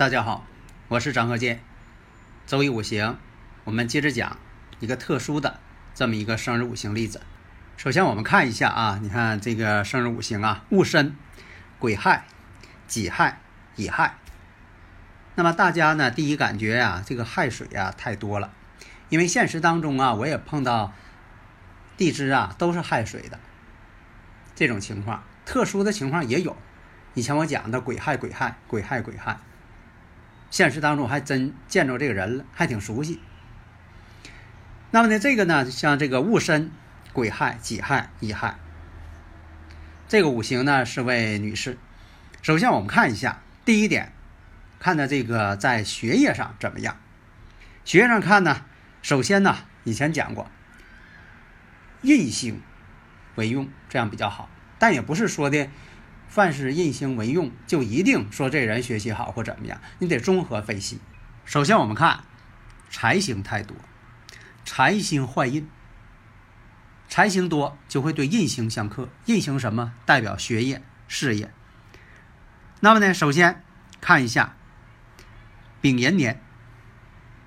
大家好，我是张鹤剑。周易五行，我们接着讲一个特殊的这么一个生日五行例子。首先，我们看一下啊，你看这个生日五行啊，戊申、癸亥、己亥、乙亥。那么大家呢，第一感觉呀、这个亥水啊太多了，因为现实当中啊，我也碰到地支啊都是亥水的这种情况，特殊的情况也有。以前我讲的癸亥、癸亥、癸亥、癸亥。现实当中还真见着这个人了，还挺熟悉。那么呢，这个呢，像这个戊申、癸亥、己亥、乙亥，这个五行呢是位女士。首先我们看一下，第一点，看的这个在学业上怎么样？学业上看呢，首先呢，以前讲过，印星为用，这样比较好，但也不是说的。凡是印星为用，就一定说这人学习好或怎么样？你得综合分析。首先，我们看财星太多，财星坏印，财星多就会对印星相克。印星什么？代表学业、事业。那么呢，首先看一下丙寅年，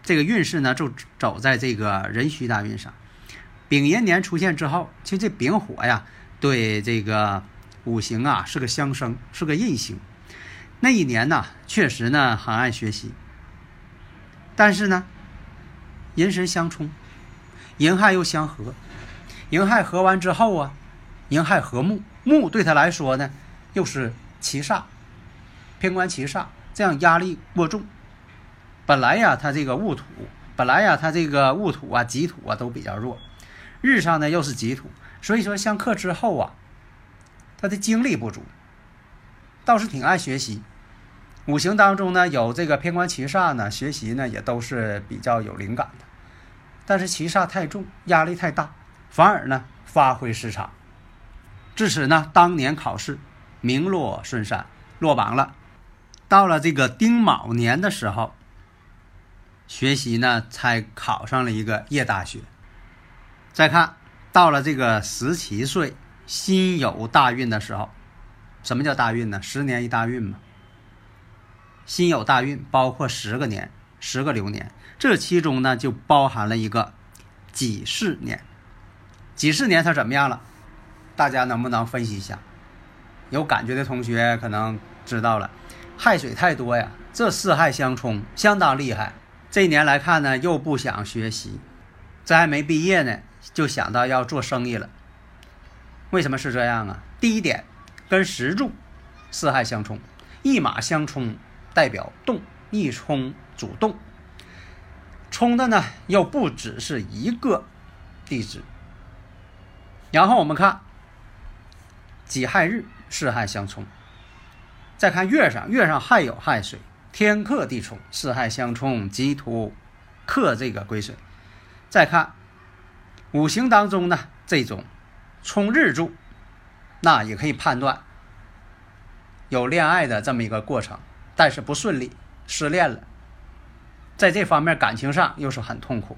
这个运势呢就走在这个壬戌大运上。丙寅年出现之后，其实这丙火呀，对这个。五行啊是个相生，是个印星。那一年呢，确实呢很爱学习。但是呢，寅申相冲，寅亥又相合，寅亥合完之后啊，寅亥合木，木对他来说呢又是七煞，偏官七煞，这样压力过重。本来呀，他这个戊土，本来呀他这个戊土啊、己土啊都比较弱，日上呢又是己土，所以说相克之后啊。他的精力不足，倒是挺爱学习。五行当中呢有这个偏官七煞呢，学习呢也都是比较有灵感的。但是七煞太重，压力太大，反而呢发挥失常，致使呢当年考试名落孙山，落榜了。到了这个丁卯年的时候，学习呢才考上了一个夜大学。再看到了这个十七岁。辛酉大运的时候，什么叫大运呢？十年一大运嘛。辛酉大运包括十个年，十个流年，这其中呢就包含了一个己巳年。己巳年它怎么样了？大家能不能分析一下？有感觉的同学可能知道了，亥水太多呀，这四亥相冲，相当厉害。这一年来看呢，又不想学习，这还没毕业呢，就想到要做生意了。为什么是这样啊？第一点，跟石柱四害相冲，一马相冲代表动，一冲主动，冲的呢又不只是一个地支。然后我们看己亥日四害相冲，再看月上，月上亥有亥水，天克地冲，四害相冲，己土克这个癸水。再看五行当中呢这种。冲日柱，那也可以判断有恋爱的这么一个过程，但是不顺利，失恋了，在这方面感情上又是很痛苦。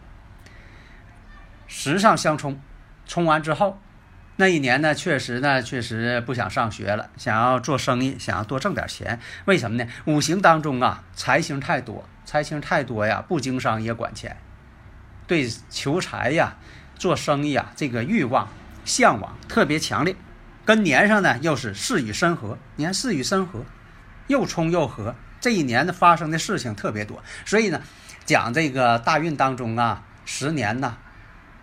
时上相冲，冲完之后，那一年呢，确实呢，确实不想上学了，想要做生意，想要多挣点钱。为什么呢？五行当中啊，财星太多，财星太多呀，不经商也管钱，对求财呀、做生意啊，这个欲望。向往特别强烈，跟年上呢又是巳与申合，你看巳与申合，又冲又合，这一年呢发生的事情特别多，所以呢讲这个大运当中啊，十年呢，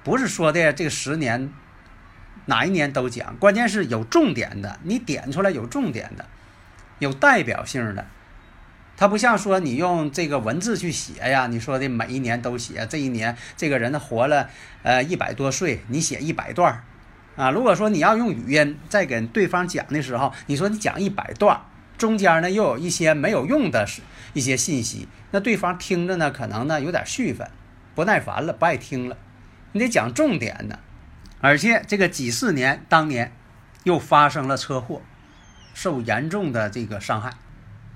不是说的这个十年哪一年都讲，关键是有重点的，你点出来有重点的，有代表性的，它不像说你用这个文字去写呀，你说的每一年都写，这一年这个人活了呃一百多岁，你写一百段啊。如果说你要用语音在跟对方讲的时候，你说你讲一百段，中间呢又有一些没有用的一些信息，那对方听着呢可能呢有点絮烦，不耐烦了，不爱听了。你得讲重点的，而且这个几四年当年又发生了车祸，受严重的这个伤害，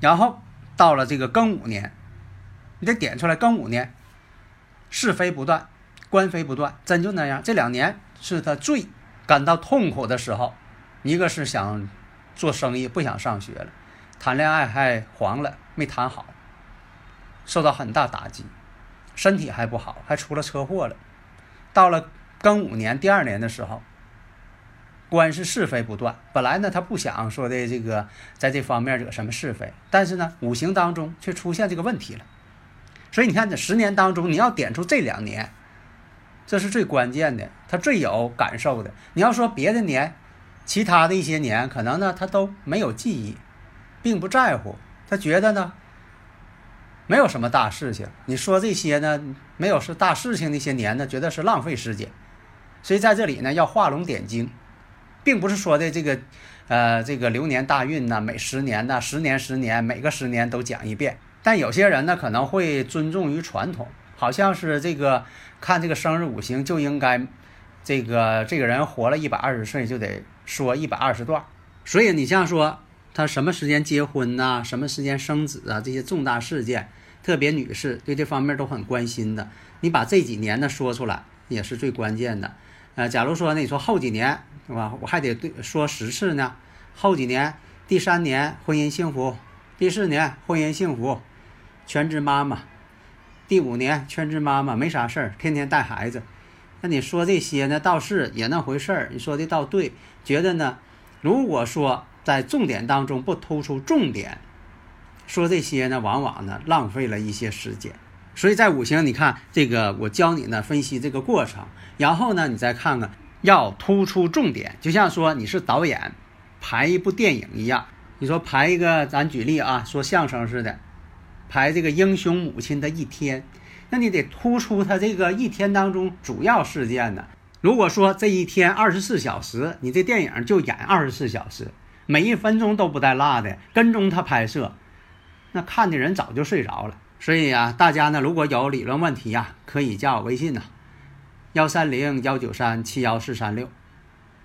然后。到了这个庚午年，你得点出来。庚午年，是非不断，官非不断，真就那样。这两年是他最感到痛苦的时候。一个是想做生意，不想上学了；谈恋爱还黄了，没谈好，受到很大打击，身体还不好，还出了车祸了。到了庚午年第二年的时候。官是是非不断，本来呢他不想说的这个在这方面惹什么是非，但是呢五行当中却出现这个问题了，所以你看这十年当中你要点出这两年，这是最关键的，他最有感受的。你要说别的年，其他的一些年可能呢他都没有记忆，并不在乎，他觉得呢没有什么大事情。你说这些呢没有是大事情那些年呢，觉得是浪费时间，所以在这里呢要画龙点睛。并不是说的这个，呃，这个流年大运呢，每十年呢，十年十年，每个十年都讲一遍。但有些人呢，可能会尊重于传统，好像是这个看这个生日五行就应该，这个这个人活了一百二十岁就得说一百二十段。所以你像说他什么时间结婚呐，什么时间生子啊，这些重大事件，特别女士对这方面都很关心的，你把这几年呢说出来也是最关键的。呃，假如说呢，你说后几年。是吧？我还得对说十次呢。后几年，第三年婚姻幸福，第四年婚姻幸福，全职妈妈。第五年全职妈妈没啥事儿，天天带孩子。那你说这些呢，倒是也那回事儿。你说的倒对，觉得呢？如果说在重点当中不突出重点，说这些呢，往往呢浪费了一些时间。所以在五行，你看这个，我教你呢分析这个过程，然后呢，你再看看。要突出重点，就像说你是导演，拍一部电影一样。你说拍一个，咱举例啊，说相声似的，拍这个英雄母亲的一天，那你得突出他这个一天当中主要事件呢。如果说这一天二十四小时，你这电影就演二十四小时，每一分钟都不带落的跟踪他拍摄，那看的人早就睡着了。所以呀，大家呢如果有理论问题呀，可以加我微信呐。幺三零幺九三七幺四三六，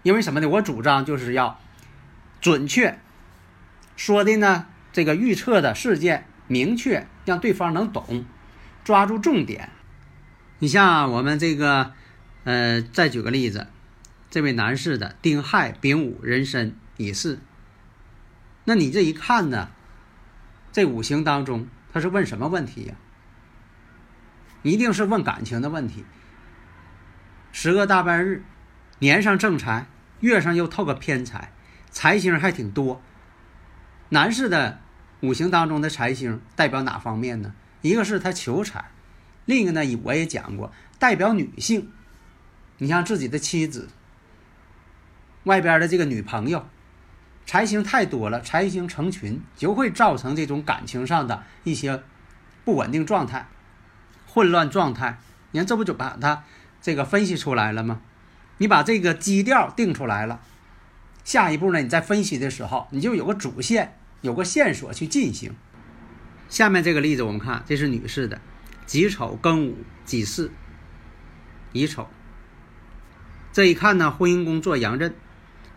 因为什么呢？我主张就是要准确说的呢，这个预测的事件明确，让对方能懂，抓住重点。你像我们这个，呃，再举个例子，这位男士的丁亥、丙午、壬申、乙巳，那你这一看呢，这五行当中他是问什么问题呀？一定是问感情的问题。十个大半日，年上正财，月上又透个偏财，财星还挺多。男士的五行当中的财星代表哪方面呢？一个是他求财，另一个呢，我也讲过，代表女性。你像自己的妻子，外边的这个女朋友，财星太多了，财星成群，就会造成这种感情上的一些不稳定状态、混乱状态。你看，这不就把他。这个分析出来了吗？你把这个基调定出来了，下一步呢？你在分析的时候，你就有个主线，有个线索去进行。下面这个例子我们看，这是女士的己丑、庚午、己巳、乙丑。这一看呢，婚姻宫做阳刃，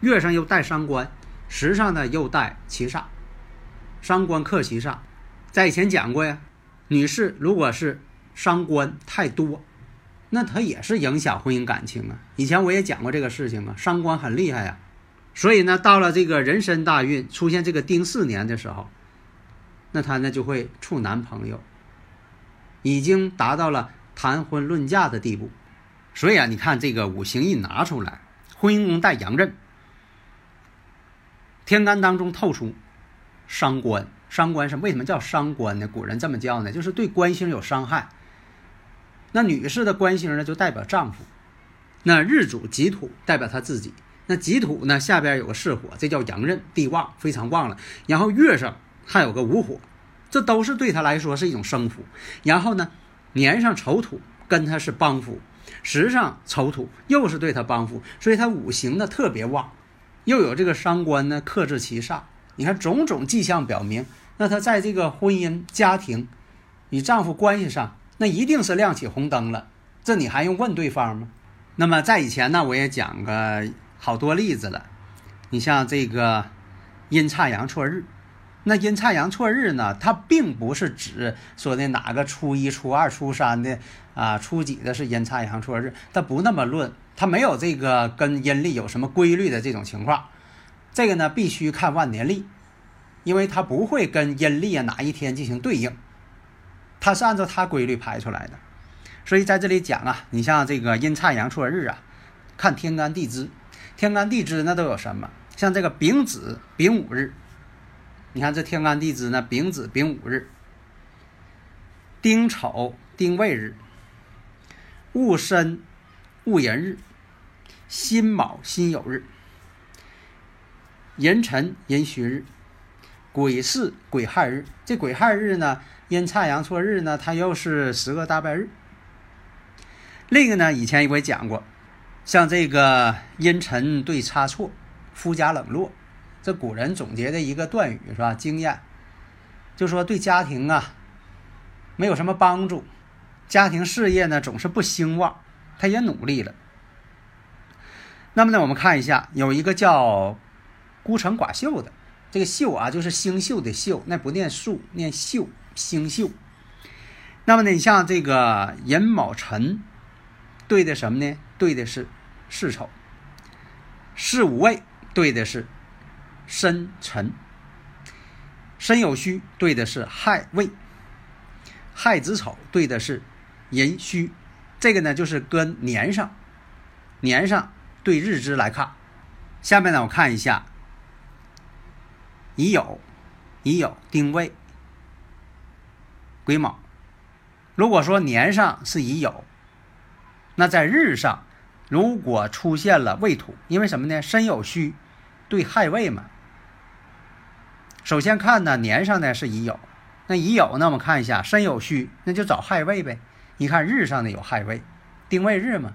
月上又带伤官，时上呢又带七煞，伤官克七煞。在以前讲过呀，女士如果是伤官太多。那他也是影响婚姻感情啊！以前我也讲过这个事情啊，伤官很厉害呀。所以呢，到了这个人身大运出现这个丁巳年的时候，那他呢就会处男朋友，已经达到了谈婚论嫁的地步。所以啊，你看这个五行一拿出来，婚姻宫带阳刃，天干当中透出伤官，伤官是为什么叫伤官呢？古人这么叫呢，就是对官星有伤害。那女士的官星呢，就代表丈夫；那日主己土代表她自己。那己土呢，下边有个巳火，这叫阳刃，地旺，非常旺了。然后月上还有个午火，这都是对他来说是一种生福。然后呢，年上丑土跟他是帮扶，时上丑土又是对他帮扶，所以他五行呢特别旺，又有这个伤官呢克制其煞。你看种种迹象表明，那他在这个婚姻、家庭与丈夫关系上，那一定是亮起红灯了。这你还用问对方吗？那么在以前呢，我也讲个好多例子了。你像这个阴差阳错日，那阴差阳错日呢，它并不是指说的哪个初一、初二、初三的啊，初几的是阴差阳错日，它不那么论，它没有这个跟阴历有什么规律的这种情况。这个呢，必须看万年历，因为它不会跟阴历啊哪一天进行对应，它是按照它规律排出来的。所以在这里讲啊，你像这个阴差阳错日啊，看天干地支，天干地支那都有什么？像这个丙子、丙午日，你看这天干地支呢，丙子、丙午日，丁丑、丁未日，戊申、戊寅日，辛卯、辛酉日，壬辰、壬戌日，癸巳、癸亥日。这癸亥日呢，阴差阳错日呢，它又是十个大拜日。另一个呢，以前我也讲过，像这个阴沉对差错，夫家冷落，这古人总结的一个断语是吧？经验，就说对家庭啊，没有什么帮助，家庭事业呢总是不兴旺，他也努力了。那么呢，我们看一下，有一个叫孤城寡秀的，这个秀啊，就是星宿的秀，那不念宿，念秀，星宿。那么呢，你像这个寅卯辰。对的什么呢？对的是巳丑，巳午未对的是申辰，申酉戌对的是亥未，亥子丑对的是寅戌。这个呢就是跟年上，年上对日支来看。下面呢我看一下乙酉、乙酉、丁未、癸卯。如果说年上是乙酉。那在日上，如果出现了未土，因为什么呢？申酉戌对亥未嘛。首先看呢，年上呢是乙酉，那乙酉呢，我们看一下申酉戌，那就找亥未呗。你看日上呢有亥未，丁未日嘛。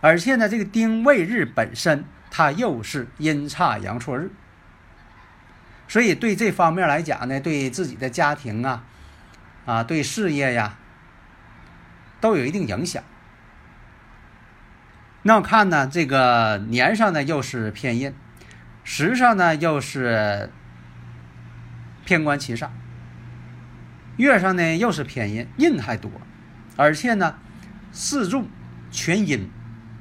而且呢，这个丁未日本身它又是阴差阳错日，所以对这方面来讲呢，对自己的家庭啊，啊，对事业呀，都有一定影响。那我看呢，这个年上呢又是偏印，时上呢又是偏官七煞，月上呢又是偏印，印还多，而且呢四柱全阴，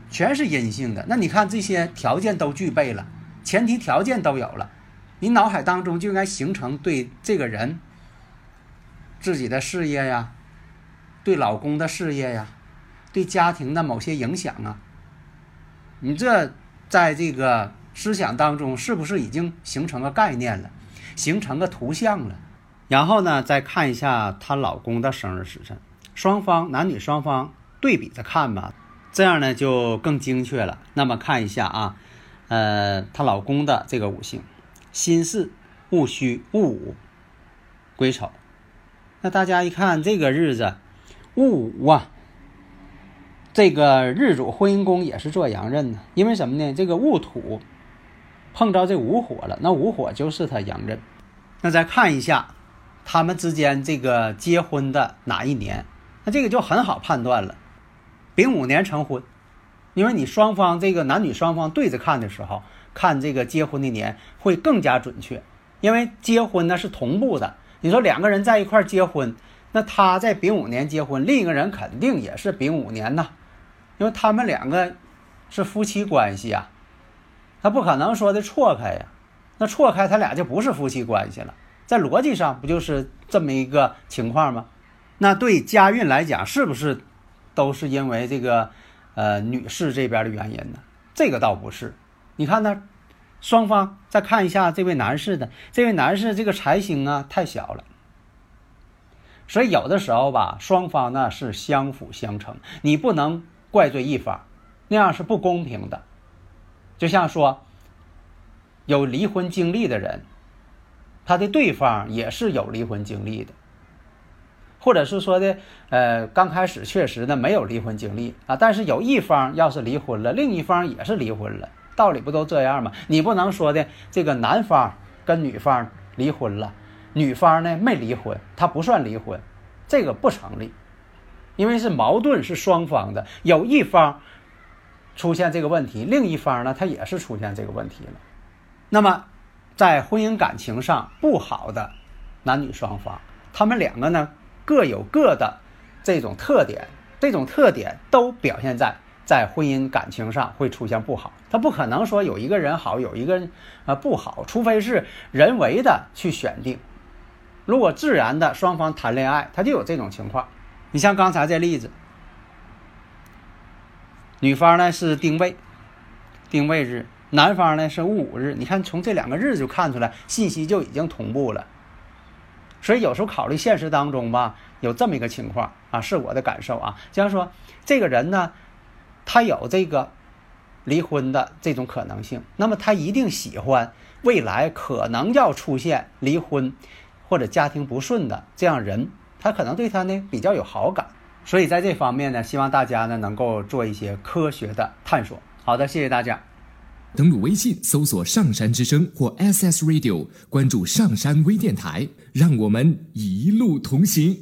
全是阴性的。那你看这些条件都具备了，前提条件都有了，你脑海当中就应该形成对这个人自己的事业呀，对老公的事业呀，对家庭的某些影响啊。你这在这个思想当中是不是已经形成个概念了，形成个图像了？然后呢，再看一下她老公的生日时辰，双方男女双方对比着看吧，这样呢就更精确了。那么看一下啊，呃，她老公的这个五行：辛巳、戊戌、戊午、癸丑。那大家一看这个日子，戊午啊。这个日主婚姻宫也是做阳刃呢，因为什么呢？这个戊土碰着这午火了，那午火就是他阳刃。那再看一下他们之间这个结婚的哪一年，那这个就很好判断了。丙午年成婚，因为你双方这个男女双方对着看的时候，看这个结婚的年会更加准确，因为结婚呢是同步的。你说两个人在一块结婚，那他在丙午年结婚，另一个人肯定也是丙午年呐。因为他们两个是夫妻关系啊，他不可能说的错开呀，那错开他俩就不是夫妻关系了，在逻辑上不就是这么一个情况吗？那对家运来讲，是不是都是因为这个呃女士这边的原因呢？这个倒不是，你看呢，双方再看一下这位男士的，这位男士这个财星啊太小了，所以有的时候吧，双方呢是相辅相成，你不能。怪罪一方，那样是不公平的。就像说，有离婚经历的人，他的对方也是有离婚经历的，或者是说的，呃，刚开始确实呢没有离婚经历啊，但是有一方要是离婚了，另一方也是离婚了，道理不都这样吗？你不能说的这个男方跟女方离婚了，女方呢没离婚，他不算离婚，这个不成立，因为是矛盾是双方的，有一方出现这个问题，另一方呢他也是出现这个问题了，那么。在婚姻感情上不好的男女双方，他们两个呢各有各的这种特点，这种特点都表现在在婚姻感情上会出现不好。他不可能说有一个人好，有一个人啊不好，除非是人为的去选定。如果自然的双方谈恋爱，他就有这种情况。你像刚才这例子，女方呢是丁未，丁未日。男方呢是戊午日，你看从这两个日就看出来信息就已经同步了，所以有时候考虑现实当中吧，有这么一个情况啊，是我的感受啊，就像说这个人呢，他有这个离婚的这种可能性，那么他一定喜欢未来可能要出现离婚或者家庭不顺的这样人，他可能对他呢比较有好感，所以在这方面呢，希望大家呢能够做一些科学的探索。好的，谢谢大家。登录微信，搜索“上山之声”或 SS Radio，关注上山微电台，让我们一路同行。